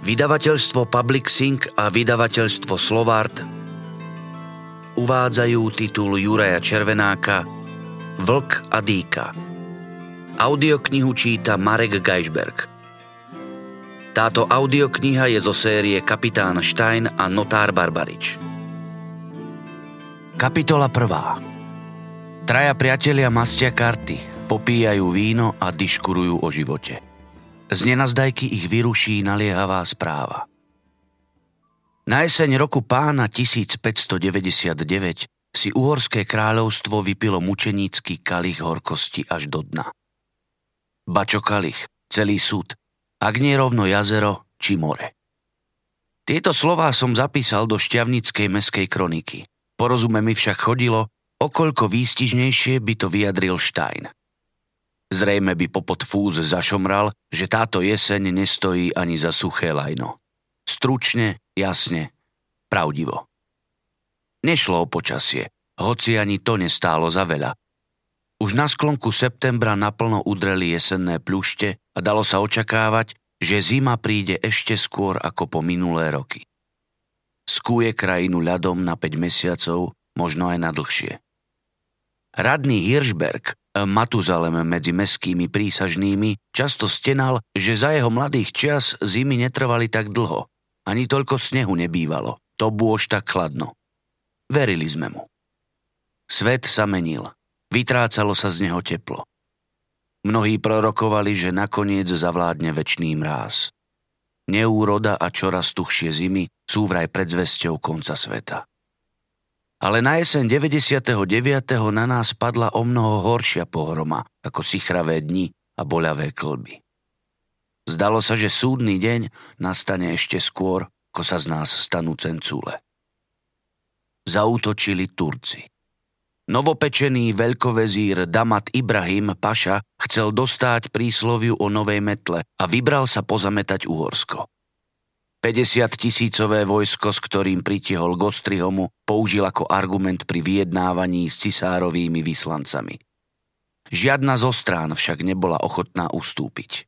Vydavateľstvo Public Sync a vydavateľstvo Slovart uvádzajú titul Juraja Červenáka Vlk a dýka. Audioknihu číta Marek Geisberg. Táto audiokniha je zo série Kapitán Stein a Notár Barbarič. Kapitola 1. Traja priatelia mastia karty, popíjajú víno a diškurujú o živote. Z nenazdajky ich vyruší naliehavá správa. Na jeseň roku pána 1599 si uhorské kráľovstvo vypilo mučenícky kalich horkosti až do dna. Bačo kalich, celý súd, ak nie rovno jazero či more. Tieto slová som zapísal do šťavnickej meskej kroniky. Porozume mi však chodilo, okoľko výstižnejšie by to vyjadril Stein – Zrejme by popod fúz zašomral, že táto jeseň nestojí ani za suché lajno. Stručne, jasne, pravdivo. Nešlo o počasie, hoci ani to nestálo za veľa. Už na sklonku septembra naplno udreli jesenné pľušte a dalo sa očakávať, že zima príde ešte skôr ako po minulé roky. Skúje krajinu ľadom na 5 mesiacov, možno aj na dlhšie. Radný Hirschberg, Matuzalem medzi meskými prísažnými, často stenal, že za jeho mladých čas zimy netrvali tak dlho. Ani toľko snehu nebývalo. To bôž tak chladno. Verili sme mu. Svet sa menil. Vytrácalo sa z neho teplo. Mnohí prorokovali, že nakoniec zavládne väčší mráz. Neúroda a čoraz tuchšie zimy sú vraj predzvesťou konca sveta. Ale na jeseň 99. na nás padla o mnoho horšia pohroma ako sichravé dni a boľavé klby. Zdalo sa, že súdny deň nastane ešte skôr, ako sa z nás stanú cencúle. Zautočili Turci. Novopečený veľkovezír Damat Ibrahim Paša chcel dostať prísloviu o novej metle a vybral sa pozametať Uhorsko. 50 tisícové vojsko, s ktorým pritiehol Gostrihomu, použil ako argument pri vyjednávaní s cisárovými vyslancami. Žiadna zo strán však nebola ochotná ustúpiť.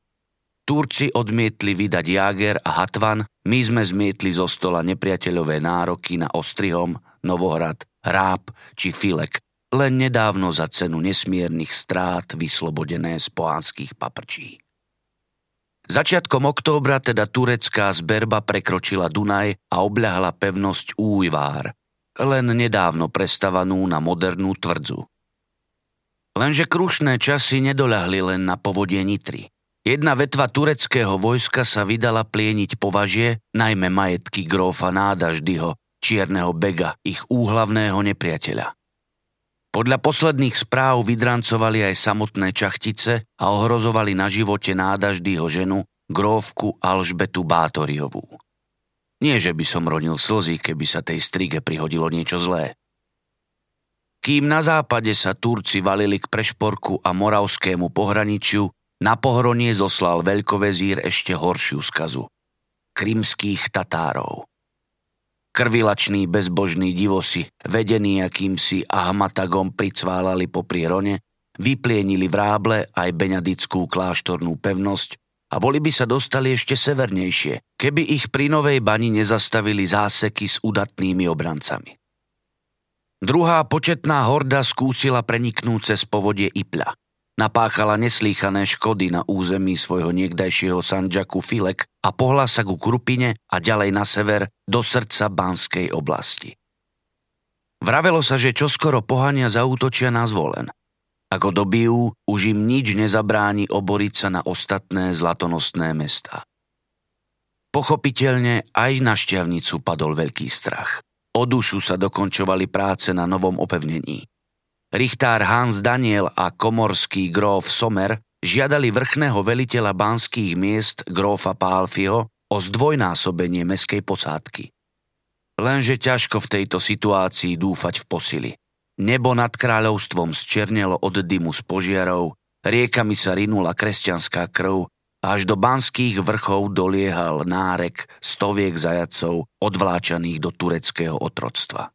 Turci odmietli vydať Jáger a Hatvan, my sme zmietli zo stola nepriateľové nároky na Ostrihom, Novohrad, Ráb či Filek, len nedávno za cenu nesmiernych strát vyslobodené z poánskych paprčí. Začiatkom októbra teda turecká zberba prekročila Dunaj a obľahla pevnosť Újvár, len nedávno prestavanú na modernú tvrdzu. Lenže krušné časy nedoľahli len na povodie Nitry. Jedna vetva tureckého vojska sa vydala plieniť považie, najmä majetky grófa Nádaždyho, čierneho bega, ich úhlavného nepriateľa. Podľa posledných správ vydrancovali aj samotné čachtice a ohrozovali na živote nádaždýho ženu, grófku Alžbetu Bátoriovú. Nie, že by som ronil slzy, keby sa tej strige prihodilo niečo zlé. Kým na západe sa Turci valili k Prešporku a Moravskému pohraničiu, na pohronie zoslal veľkovezír ešte horšiu skazu. Krymských Tatárov. Krvilační bezbožní divosi, vedení akýmsi Ahmatagom pricválali po Rone, vyplienili vráble aj Beňadickú kláštornú pevnosť a boli by sa dostali ešte severnejšie, keby ich pri Novej bani nezastavili záseky s udatnými obrancami. Druhá početná horda skúsila preniknúť cez povodie Ipľa napáchala neslýchané škody na území svojho niekdajšieho Sanžaku Filek a pohla sa ku Krupine a ďalej na sever do srdca Banskej oblasti. Vravelo sa, že čoskoro pohania zaútočia na zvolen. Ako dobijú, už im nič nezabráni oboriť sa na ostatné zlatonosné mesta. Pochopiteľne aj na šťavnicu padol veľký strach. O dušu sa dokončovali práce na novom opevnení. Richtár Hans Daniel a komorský gróf Somer žiadali vrchného veliteľa banských miest grófa Pálfio o zdvojnásobenie meskej posádky. Lenže ťažko v tejto situácii dúfať v posily. Nebo nad kráľovstvom zčernelo od dymu z požiarov, riekami sa rinula kresťanská krv a až do banských vrchov doliehal nárek stoviek zajacov odvláčaných do tureckého otroctva.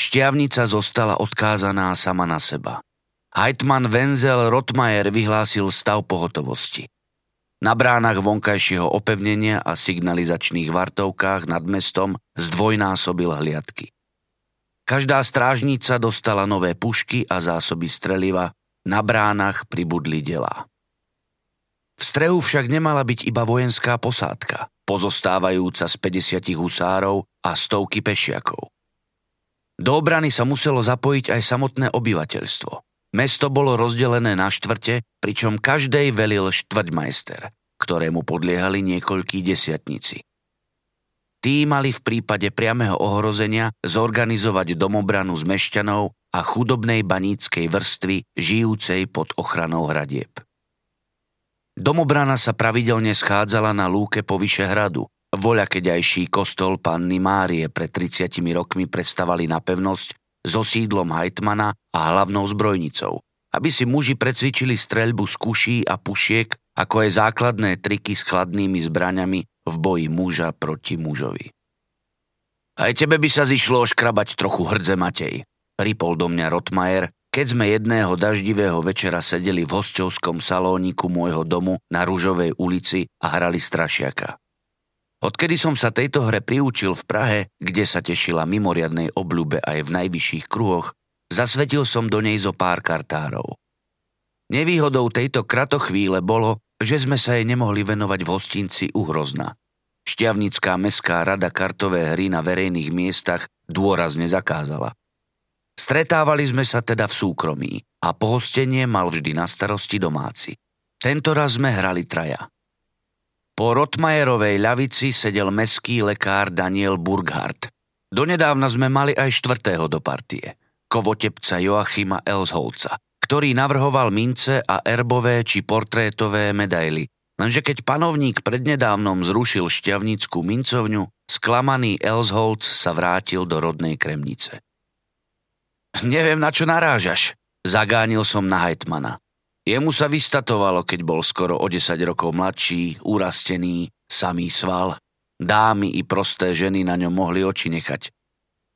Šťavnica zostala odkázaná sama na seba. Heitman Wenzel Rotmajer vyhlásil stav pohotovosti. na bránach vonkajšieho opevnenia a signalizačných vartovkách nad mestom zdvojnásobil hliadky. Každá strážnica dostala nové pušky a zásoby streliva, na bránach pribudli delá. V strehu však nemala byť iba vojenská posádka, pozostávajúca z 50 husárov a stovky pešiakov. Do obrany sa muselo zapojiť aj samotné obyvateľstvo. Mesto bolo rozdelené na štvrte, pričom každej velil štvrťmajster, ktorému podliehali niekoľkí desiatnici. Tí mali v prípade priameho ohrozenia zorganizovať domobranu z mešťanov a chudobnej baníckej vrstvy žijúcej pod ochranou hradieb. Domobrana sa pravidelne schádzala na lúke po hradu. Voľakeďajší kostol panny Márie pred 30 rokmi predstavali na pevnosť so sídlom hajtmana a hlavnou zbrojnicou, aby si muži precvičili streľbu z kuší a pušiek, ako aj základné triky s chladnými zbraňami v boji muža proti mužovi. Aj tebe by sa zišlo oškrabať trochu hrdze Matej, ripol do mňa Rotmajer, keď sme jedného daždivého večera sedeli v hostovskom salóniku môjho domu na Rúžovej ulici a hrali strašiaka. Odkedy som sa tejto hre priučil v Prahe, kde sa tešila mimoriadnej obľúbe aj v najvyšších kruhoch, zasvetil som do nej zo pár kartárov. Nevýhodou tejto kratochvíle bolo, že sme sa jej nemohli venovať v hostinci Hrozna. Šťavnická mestská rada kartové hry na verejných miestach dôrazne zakázala. Stretávali sme sa teda v súkromí a pohostenie mal vždy na starosti domáci. Tento raz sme hrali traja. Po Rotmajerovej ľavici sedel meský lekár Daniel Burghardt. Donedávna sme mali aj štvrtého do partie, kovotepca Joachima Elsholca, ktorý navrhoval mince a erbové či portrétové medaily. Lenže keď panovník prednedávnom zrušil šťavnickú mincovňu, sklamaný Elsholc sa vrátil do rodnej Kremnice. Neviem, na čo narážaš, zagánil som na Hajtmana. Jemu sa vystatovalo, keď bol skoro o 10 rokov mladší, urastený, samý sval. Dámy i prosté ženy na ňom mohli oči nechať.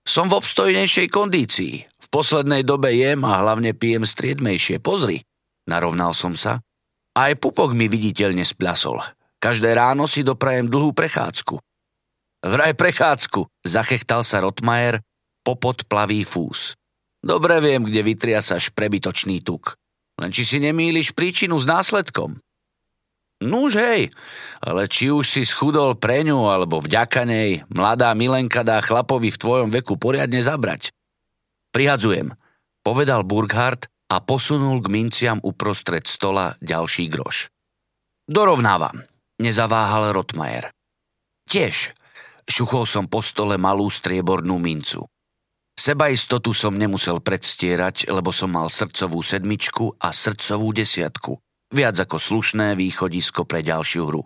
Som v obstojnejšej kondícii. V poslednej dobe jem a hlavne pijem striedmejšie. Pozri. Narovnal som sa. Aj pupok mi viditeľne splasol. Každé ráno si doprajem dlhú prechádzku. Vraj prechádzku, zachechtal sa Rotmajer, popod plavý fús. Dobre viem, kde vytriasaš prebytočný tuk. Len či si nemýliš príčinu s následkom. Nuž hej, ale či už si schudol pre ňu alebo vďaka nej, mladá milenka dá chlapovi v tvojom veku poriadne zabrať. Prihadzujem, povedal Burghardt a posunul k minciam uprostred stola ďalší groš. Dorovnávam, nezaváhal Rotmajer. Tiež, šuchol som po stole malú striebornú mincu. Sebaistotu som nemusel predstierať, lebo som mal srdcovú sedmičku a srdcovú desiatku. Viac ako slušné východisko pre ďalšiu hru.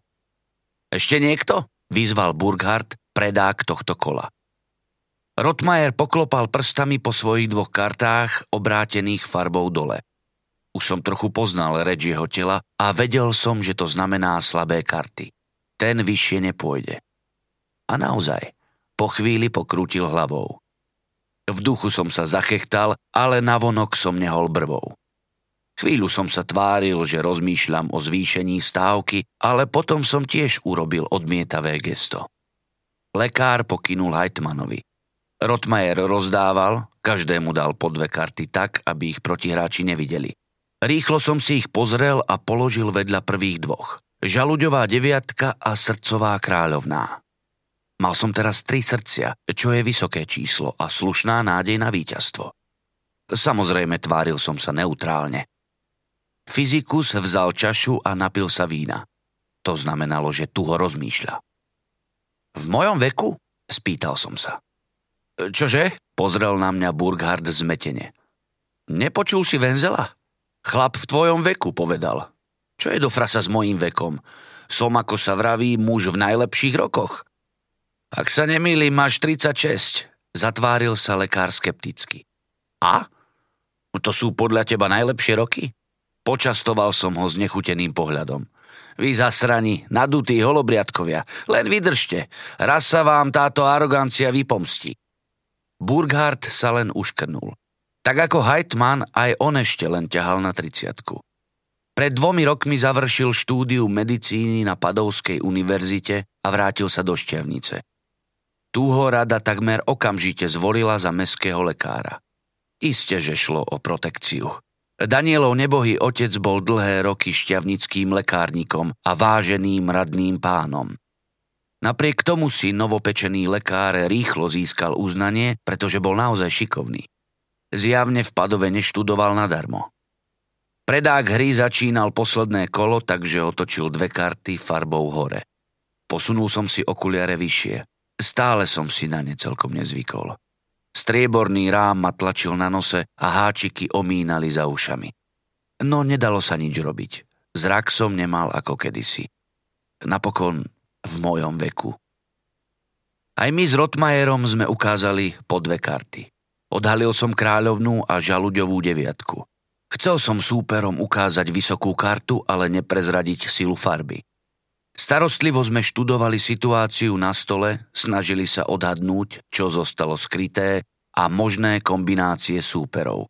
Ešte niekto? Vyzval Burghardt, predák tohto kola. Rotmajer poklopal prstami po svojich dvoch kartách, obrátených farbou dole. Už som trochu poznal reč jeho tela a vedel som, že to znamená slabé karty. Ten vyššie nepôjde. A naozaj, po chvíli pokrútil hlavou. V duchu som sa zachechtal, ale navonok som nehol brvou. Chvíľu som sa tváril, že rozmýšľam o zvýšení stávky, ale potom som tiež urobil odmietavé gesto. Lekár pokynul Heitmanovi. Rotmajer rozdával, každému dal po dve karty tak, aby ich protihráči nevideli. Rýchlo som si ich pozrel a položil vedľa prvých dvoch. Žaluďová deviatka a srdcová kráľovná. Mal som teraz tri srdcia, čo je vysoké číslo a slušná nádej na víťazstvo. Samozrejme tváril som sa neutrálne. Fyzikus vzal čašu a napil sa vína. To znamenalo, že tu ho rozmýšľa. V mojom veku? Spýtal som sa. Čože? Pozrel na mňa Burghard zmetene. Nepočul si Venzela? Chlap v tvojom veku, povedal. Čo je do frasa s mojím vekom? Som, ako sa vraví, muž v najlepších rokoch. Ak sa nemýlim, máš 36. Zatváril sa lekár skepticky. A? No to sú podľa teba najlepšie roky? Počastoval som ho s nechuteným pohľadom. Vy zasrani, nadutí holobriadkovia, len vydržte. Raz sa vám táto arogancia vypomstí. Burghardt sa len uškrnul. Tak ako Heitman, aj on ešte len ťahal na triciatku. Pred dvomi rokmi završil štúdiu medicíny na Padovskej univerzite a vrátil sa do Šťavnice. Tu ho rada takmer okamžite zvolila za meského lekára. Isté, že šlo o protekciu. Danielov nebohý otec bol dlhé roky šťavnickým lekárnikom a váženým radným pánom. Napriek tomu si novopečený lekár rýchlo získal uznanie, pretože bol naozaj šikovný. Zjavne v Padove neštudoval nadarmo. Predák hry začínal posledné kolo, takže otočil dve karty farbou hore. Posunul som si okuliare vyššie. Stále som si na ne celkom nezvykol. Strieborný rám ma tlačil na nose a háčiky omínali za ušami. No nedalo sa nič robiť. Zrak som nemal ako kedysi. Napokon v mojom veku. Aj my s Rotmajerom sme ukázali po dve karty. Odhalil som kráľovnú a žaluďovú deviatku. Chcel som súperom ukázať vysokú kartu, ale neprezradiť silu farby. Starostlivo sme študovali situáciu na stole, snažili sa odhadnúť, čo zostalo skryté a možné kombinácie súperov.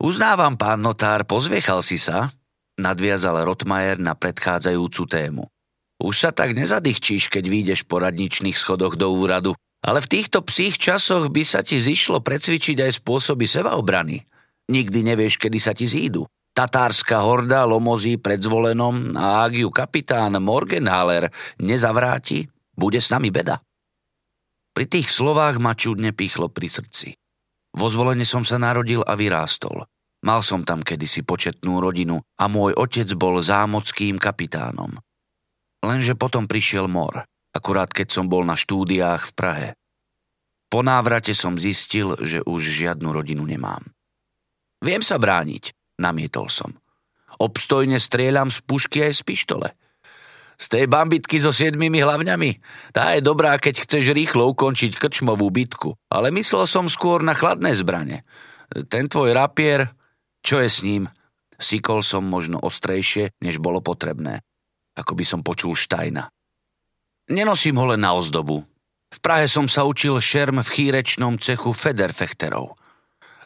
Uznávam, pán notár, pozviechal si sa, nadviazal Rotmajer na predchádzajúcu tému. Už sa tak nezadýchčíš, keď vyjdeš po radničných schodoch do úradu, ale v týchto psích časoch by sa ti zišlo precvičiť aj spôsoby sebaobrany. Nikdy nevieš, kedy sa ti zídu. Tatárska horda lomozí pred zvolenom a ak ju kapitán Morgenhaler nezavráti, bude s nami beda. Pri tých slovách ma čudne pichlo pri srdci. Vo zvolenie som sa narodil a vyrástol. Mal som tam kedysi početnú rodinu a môj otec bol zámockým kapitánom. Lenže potom prišiel mor, akurát keď som bol na štúdiách v Prahe. Po návrate som zistil, že už žiadnu rodinu nemám. Viem sa brániť, namietol som. Obstojne strieľam z pušky aj z pištole. Z tej bambitky so siedmými hlavňami? Tá je dobrá, keď chceš rýchlo ukončiť krčmovú bitku. Ale myslel som skôr na chladné zbrane. Ten tvoj rapier, čo je s ním? Sikol som možno ostrejšie, než bolo potrebné ako by som počul Štajna. Nenosím ho len na ozdobu. V Prahe som sa učil šerm v chýrečnom cechu Federfechterov.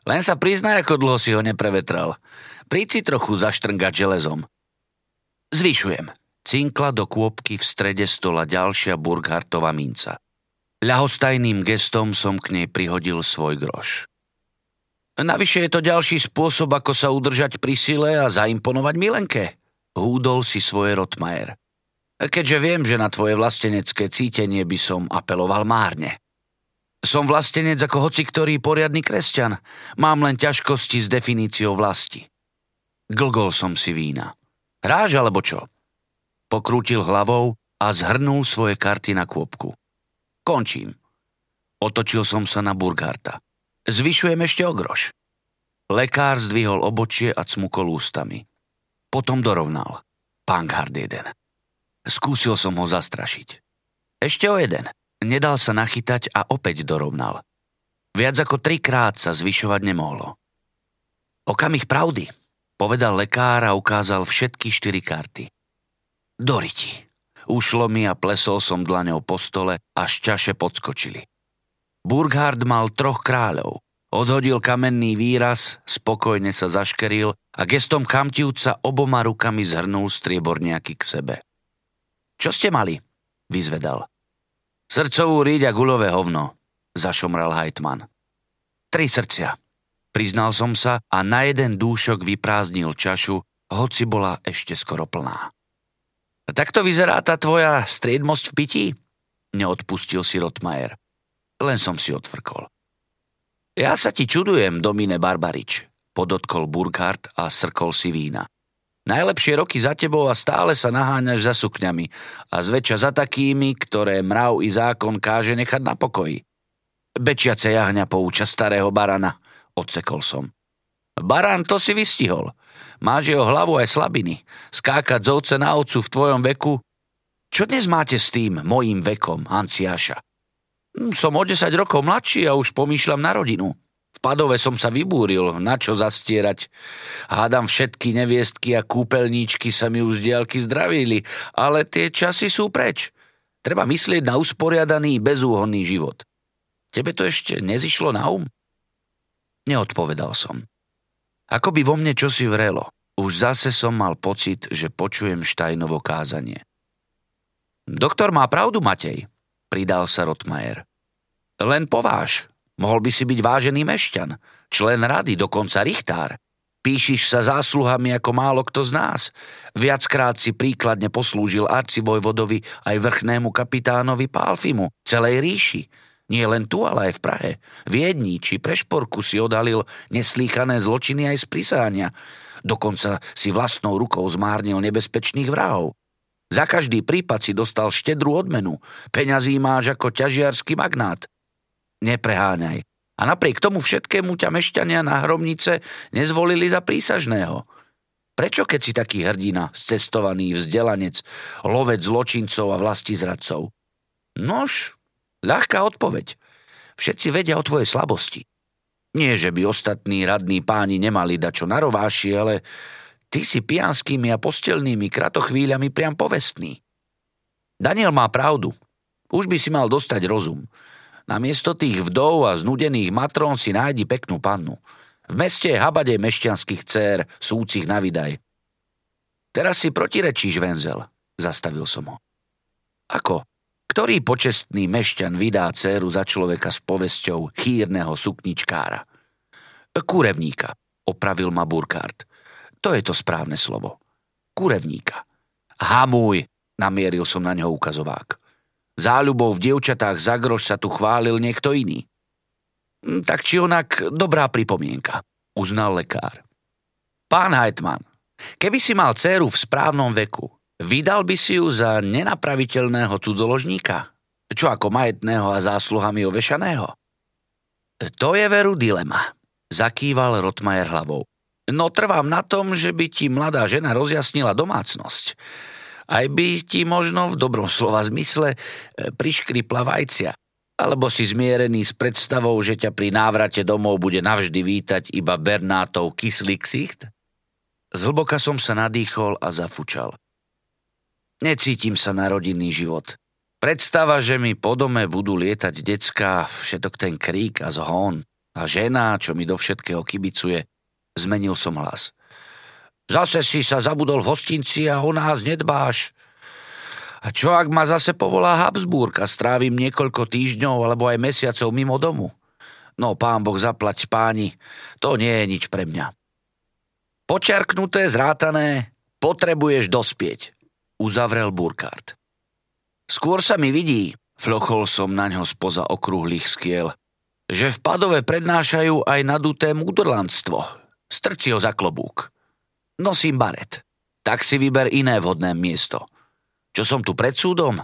Len sa priznaj, ako dlho si ho neprevetral. Príď si trochu zaštrngať železom. Zvyšujem. Cinkla do kôpky v strede stola ďalšia Burghartova minca. Ľahostajným gestom som k nej prihodil svoj groš. Navyše je to ďalší spôsob, ako sa udržať pri sile a zaimponovať Milenke. Húdol si svoje Rotmajer. Keďže viem, že na tvoje vlastenecké cítenie by som apeloval márne. Som vlastenec ako hoci ktorý poriadny kresťan. Mám len ťažkosti s definíciou vlasti. Glgol som si vína. Hráš alebo čo? Pokrútil hlavou a zhrnul svoje karty na kôpku. Končím. Otočil som sa na Burgarta. Zvyšujem ešte o groš. Lekár zdvihol obočie a cmukol ústami. Potom dorovnal. Pankhard jeden. Skúsil som ho zastrašiť. Ešte o jeden. Nedal sa nachytať a opäť dorovnal. Viac ako trikrát sa zvyšovať nemohlo. Okamih pravdy, povedal lekár a ukázal všetky štyri karty. Doriti. Ušlo mi a plesol som dlaňou po stole, až čaše podskočili. Burghard mal troch kráľov. Odhodil kamenný výraz, spokojne sa zaškeril a gestom chamtivca oboma rukami zhrnul strieborniaky k sebe. Čo ste mali? Vyzvedal. Srdcovú ríď a guľové hovno, zašomral Hajtman. Tri srdcia. Priznal som sa a na jeden dúšok vyprázdnil čašu, hoci bola ešte skoro plná. Takto vyzerá tá tvoja striedmosť v pití? Neodpustil si Rotmajer. Len som si odfrkol. Ja sa ti čudujem, Domine Barbarič, podotkol Burkhardt a srkol si vína. Najlepšie roky za tebou a stále sa naháňaš za sukňami a zväčša za takými, ktoré mrav i zákon káže nechať na pokoji. Bečiace jahňa pouča starého barana, odsekol som. Baran, to si vystihol. Máš jeho hlavu aj slabiny. Skákať z ovce na ovcu v tvojom veku. Čo dnes máte s tým mojím vekom, Hanciáša? Hm, som o 10 rokov mladší a už pomýšľam na rodinu. Padove som sa vybúril, na čo zastierať. Hádam všetky neviestky a kúpeľníčky sa mi už z diaľky zdravili, ale tie časy sú preč. Treba myslieť na usporiadaný, bezúhonný život. Tebe to ešte nezišlo na um? Neodpovedal som. Ako by vo mne čosi vrelo. Už zase som mal pocit, že počujem Štajnovo kázanie. Doktor má pravdu, Matej, pridal sa Rotmajer. Len pováž, mohol by si byť vážený mešťan, člen rady, dokonca richtár. Píšiš sa zásluhami ako málo kto z nás. Viackrát si príkladne poslúžil arcivojvodovi aj vrchnému kapitánovi Pálfimu, celej ríši. Nie len tu, ale aj v Prahe. Viedni či Prešporku si odhalil neslýchané zločiny aj z prisáňa. Dokonca si vlastnou rukou zmárnil nebezpečných vrahov. Za každý prípad si dostal štedrú odmenu. Peňazí máš ako ťažiarský magnát. Nepreháňaj. A napriek tomu všetkému ťa mešťania na hromnice nezvolili za prísažného. Prečo keď si taký hrdina, scestovaný vzdelanec, lovec zločincov a vlasti zradcov? Nož, ľahká odpoveď. Všetci vedia o tvojej slabosti. Nie, že by ostatní radní páni nemali dačo na rováši, ale ty si pianskými a postelnými kratochvíľami priam povestný. Daniel má pravdu. Už by si mal dostať rozum. Namiesto tých vdov a znudených matrón si nájdi peknú pannu. V meste je habade mešťanských dcér, súcich na vydaj. Teraz si protirečíš, Venzel, zastavil som ho. Ako? Ktorý počestný mešťan vydá dceru za človeka s povesťou chýrneho sukničkára? Kurevníka, opravil ma Burkhardt. To je to správne slovo. Kurevníka. Hamuj, namieril som na neho ukazovák. Záľubou v dievčatách za grož sa tu chválil niekto iný. Hm, tak či onak dobrá pripomienka, uznal lekár. Pán Heitman, keby si mal dceru v správnom veku, Vydal by si ju za nenapraviteľného cudzoložníka? Čo ako majetného a zásluhami ovešaného? To je veru dilema, zakýval Rotmajer hlavou. No trvám na tom, že by ti mladá žena rozjasnila domácnosť. Aj by ti možno v dobrom slova zmysle e, priškripla vajcia. Alebo si zmierený s predstavou, že ťa pri návrate domov bude navždy vítať iba Bernátov kyslý ksicht? Zhlboka som sa nadýchol a zafučal. Necítim sa na rodinný život. Predstava, že mi po dome budú lietať decka, všetok ten krík a zhon a žena, čo mi do všetkého kibicuje, zmenil som hlas. Zase si sa zabudol v hostinci a o nás nedbáš. A čo ak ma zase povolá Habsburg a strávim niekoľko týždňov alebo aj mesiacov mimo domu? No, pán Boh zaplať páni, to nie je nič pre mňa. Počerknuté, zrátané, potrebuješ dospieť uzavrel Burkhardt. Skôr sa mi vidí, flochol som na ňo spoza okrúhlych skiel, že v Padove prednášajú aj naduté múdrlandstvo. Strci ho za klobúk. Nosím baret. Tak si vyber iné vhodné miesto. Čo som tu pred súdom?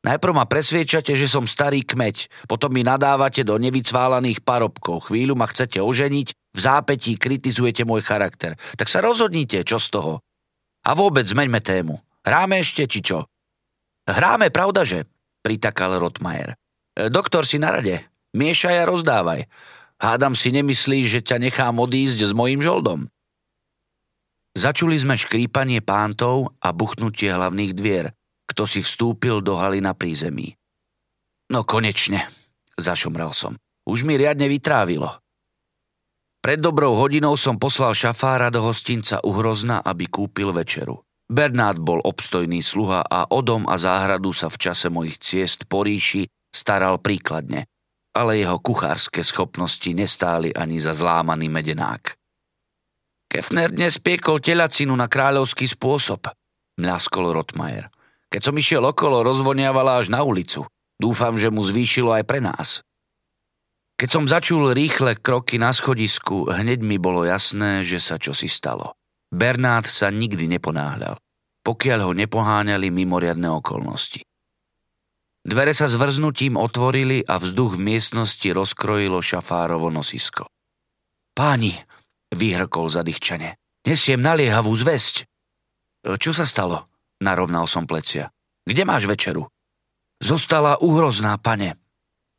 Najprv ma presviečate, že som starý kmeď, potom mi nadávate do nevycválaných parobkov, chvíľu ma chcete oženiť, v zápetí kritizujete môj charakter. Tak sa rozhodnite, čo z toho. A vôbec zmeňme tému. Hráme ešte, či čo? Hráme, pravda, že? Pritakal Rotmajer. E, doktor si na rade. Miešaj a rozdávaj. Hádam si nemyslíš, že ťa nechám odísť s mojím žoldom. Začuli sme škrípanie pántov a buchnutie hlavných dvier, kto si vstúpil do haly na prízemí. No konečne, zašomral som. Už mi riadne vytrávilo. Pred dobrou hodinou som poslal šafára do hostinca Uhrozna, aby kúpil večeru. Bernát bol obstojný sluha a o dom a záhradu sa v čase mojich ciest po ríši staral príkladne, ale jeho kuchárske schopnosti nestáli ani za zlámaný medenák. Kefner dnes piekol telacinu na kráľovský spôsob, mľaskol Rotmajer. Keď som išiel okolo, rozvoniavala až na ulicu. Dúfam, že mu zvýšilo aj pre nás. Keď som začul rýchle kroky na schodisku, hneď mi bolo jasné, že sa čosi stalo. Bernát sa nikdy neponáhľal, pokiaľ ho nepoháňali mimoriadne okolnosti. Dvere sa zvrznutím otvorili a vzduch v miestnosti rozkrojilo šafárovo nosisko. Páni, vyhrkol zadýchčane, nesiem naliehavú zväzť. Čo sa stalo? Narovnal som plecia. Kde máš večeru? Zostala uhrozná, pane.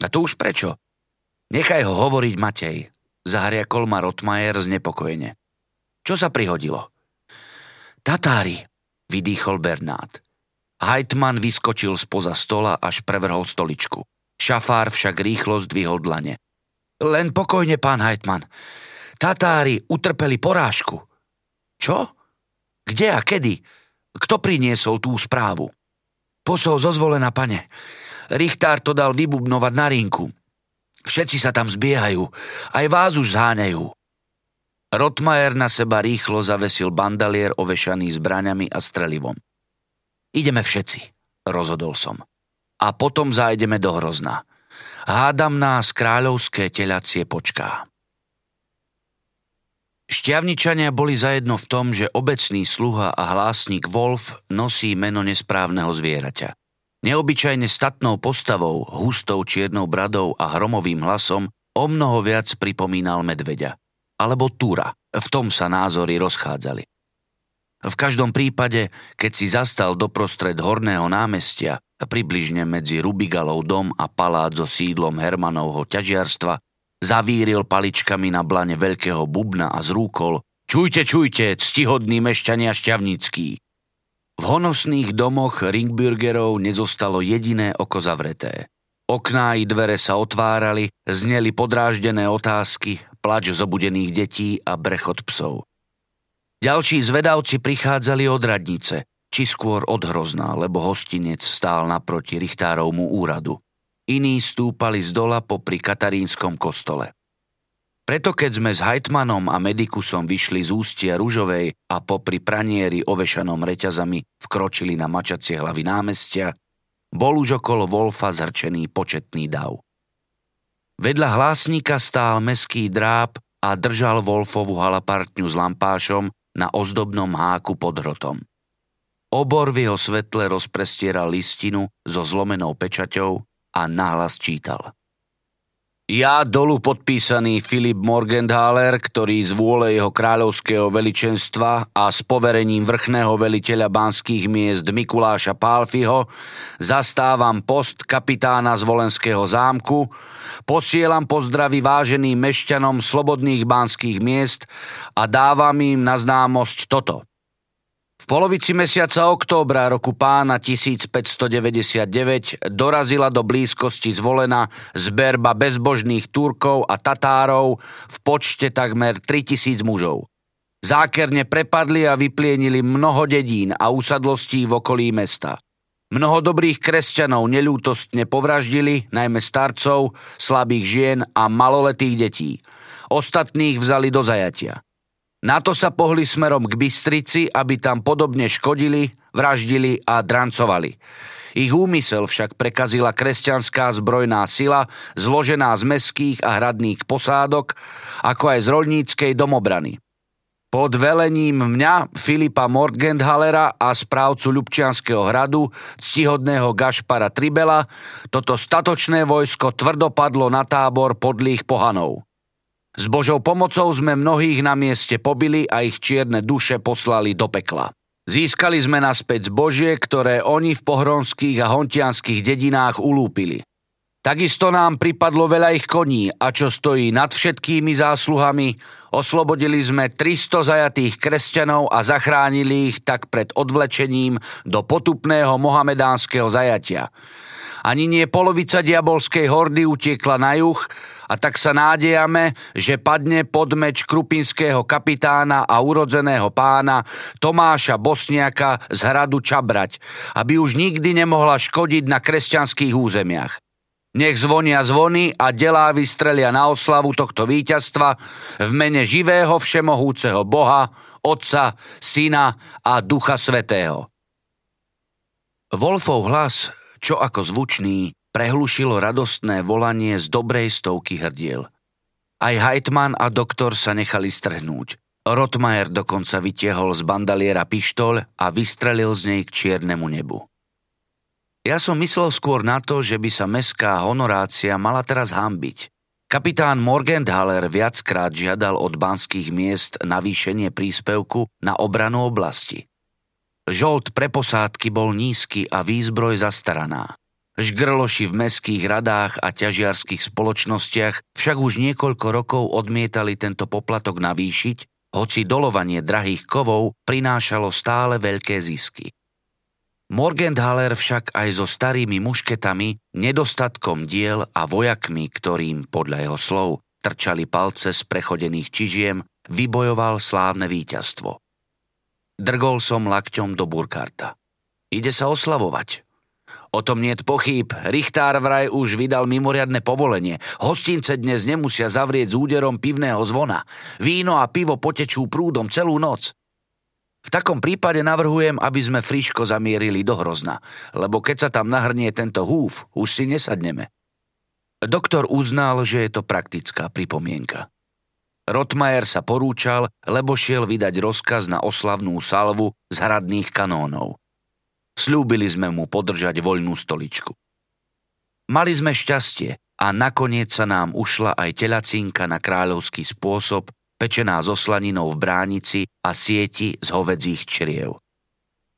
A to už prečo? Nechaj ho hovoriť, Matej. Zahriakol ma Rotmajer znepokojene. Čo sa prihodilo? Tatári, vydýchol Bernát. Heitman vyskočil spoza stola, až prevrhol stoličku. Šafár však rýchlo zdvihol dlane. Len pokojne, pán Heitman. Tatári utrpeli porážku. Čo? Kde a kedy? Kto priniesol tú správu? Posol zo zvolená, pane. Richtár to dal vybubnovať na rinku. Všetci sa tam zbiehajú. Aj vás už zháňajú. Rotmajer na seba rýchlo zavesil bandalier ovešaný zbraňami a strelivom. Ideme všetci, rozhodol som. A potom zájdeme do Hrozna. Hádam nás kráľovské telacie počká. Šťavničania boli zajedno v tom, že obecný sluha a hlásnik Wolf nosí meno nesprávneho zvieraťa. Neobyčajne statnou postavou, hustou čiernou bradou a hromovým hlasom o mnoho viac pripomínal medveďa. Alebo túra. V tom sa názory rozchádzali. V každom prípade, keď si zastal doprostred horného námestia, približne medzi Rubigalov dom a palác so sídlom Hermanovho ťažiarstva, Zavíril paličkami na blane veľkého bubna a zrúkol Čujte, čujte, ctihodní mešťania šťavnickí. V honosných domoch Ringburgerov nezostalo jediné oko zavreté. Okná i dvere sa otvárali, zneli podráždené otázky, plač zobudených detí a brechot psov. Ďalší zvedavci prichádzali od radnice, či skôr od hrozná, lebo hostinec stál naproti Richtárovmu úradu iní stúpali z dola popri katarínskom kostole. Preto keď sme s Hajtmanom a Medikusom vyšli z ústia Ružovej a popri pranieri ovešanom reťazami vkročili na mačacie hlavy námestia, bol už okolo Wolfa zrčený početný dav. Vedľa hlásnika stál meský dráp a držal Wolfovu halapartňu s lampášom na ozdobnom háku pod hrotom. Obor v jeho svetle rozprestieral listinu so zlomenou pečaťou a nahlas čítal. Ja dolu podpísaný Filip Morgenthaler, ktorý z vôle jeho kráľovského veličenstva a s poverením vrchného veliteľa banských miest Mikuláša Pálfiho zastávam post kapitána z Volenského zámku, posielam pozdravy váženým mešťanom slobodných banských miest a dávam im na známosť toto – v polovici mesiaca októbra roku pána 1599 dorazila do blízkosti zvolená zberba bezbožných Turkov a Tatárov v počte takmer 3000 mužov. Zákerne prepadli a vyplienili mnoho dedín a usadlostí v okolí mesta. Mnoho dobrých kresťanov neľútostne povraždili, najmä starcov, slabých žien a maloletých detí. Ostatných vzali do zajatia. Na to sa pohli smerom k Bystrici, aby tam podobne škodili, vraždili a drancovali. Ich úmysel však prekazila kresťanská zbrojná sila, zložená z meských a hradných posádok, ako aj z rolníckej domobrany. Pod velením mňa, Filipa Morgenthalera a správcu Ľubčianského hradu, ctihodného Gašpara Tribela, toto statočné vojsko tvrdo padlo na tábor podlých pohanov. S Božou pomocou sme mnohých na mieste pobili a ich čierne duše poslali do pekla. Získali sme naspäť zbožie, ktoré oni v pohronských a hontianských dedinách ulúpili. Takisto nám pripadlo veľa ich koní a čo stojí nad všetkými zásluhami, oslobodili sme 300 zajatých kresťanov a zachránili ich tak pred odvlečením do potupného mohamedánskeho zajatia. Ani nie polovica diabolskej hordy utiekla na juh a tak sa nádejame, že padne pod meč krupinského kapitána a urodzeného pána Tomáša Bosniaka z hradu Čabrať, aby už nikdy nemohla škodiť na kresťanských územiach. Nech zvonia zvony a delá vystrelia na oslavu tohto víťazstva v mene živého všemohúceho Boha, Otca, Syna a Ducha Svetého. Wolfov hlas, čo ako zvučný, prehlušilo radostné volanie z dobrej stovky hrdiel. Aj Heitman a doktor sa nechali strhnúť. Rotmajer dokonca vytiehol z bandaliera pištol a vystrelil z nej k čiernemu nebu. Ja som myslel skôr na to, že by sa mestská honorácia mala teraz hambiť. Kapitán Morgenthaler viackrát žiadal od banských miest navýšenie príspevku na obranu oblasti. Žolt pre posádky bol nízky a výzbroj zastaraná. Žgrloši v meských radách a ťažiarských spoločnostiach však už niekoľko rokov odmietali tento poplatok navýšiť, hoci dolovanie drahých kovov prinášalo stále veľké zisky. Morgenthaler však aj so starými mušketami, nedostatkom diel a vojakmi, ktorým podľa jeho slov trčali palce z prechodených čižiem, vybojoval slávne víťazstvo. Drgol som lakťom do Burkarta. Ide sa oslavovať. O tom niet pochýb. Richtár vraj už vydal mimoriadne povolenie. Hostince dnes nemusia zavrieť s úderom pivného zvona. Víno a pivo potečú prúdom celú noc. V takom prípade navrhujem, aby sme friško zamierili do Hrozna, lebo keď sa tam nahrnie tento húf, už si nesadneme. Doktor uznal, že je to praktická pripomienka. Rotmajer sa porúčal, lebo šiel vydať rozkaz na oslavnú salvu z hradných kanónov. Sľúbili sme mu podržať voľnú stoličku. Mali sme šťastie a nakoniec sa nám ušla aj telacinka na kráľovský spôsob, pečená so slaninou v bránici a sieti z hovedzích čriev.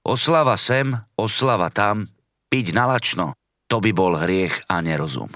Oslava sem, oslava tam, piť nalačno, to by bol hriech a nerozum.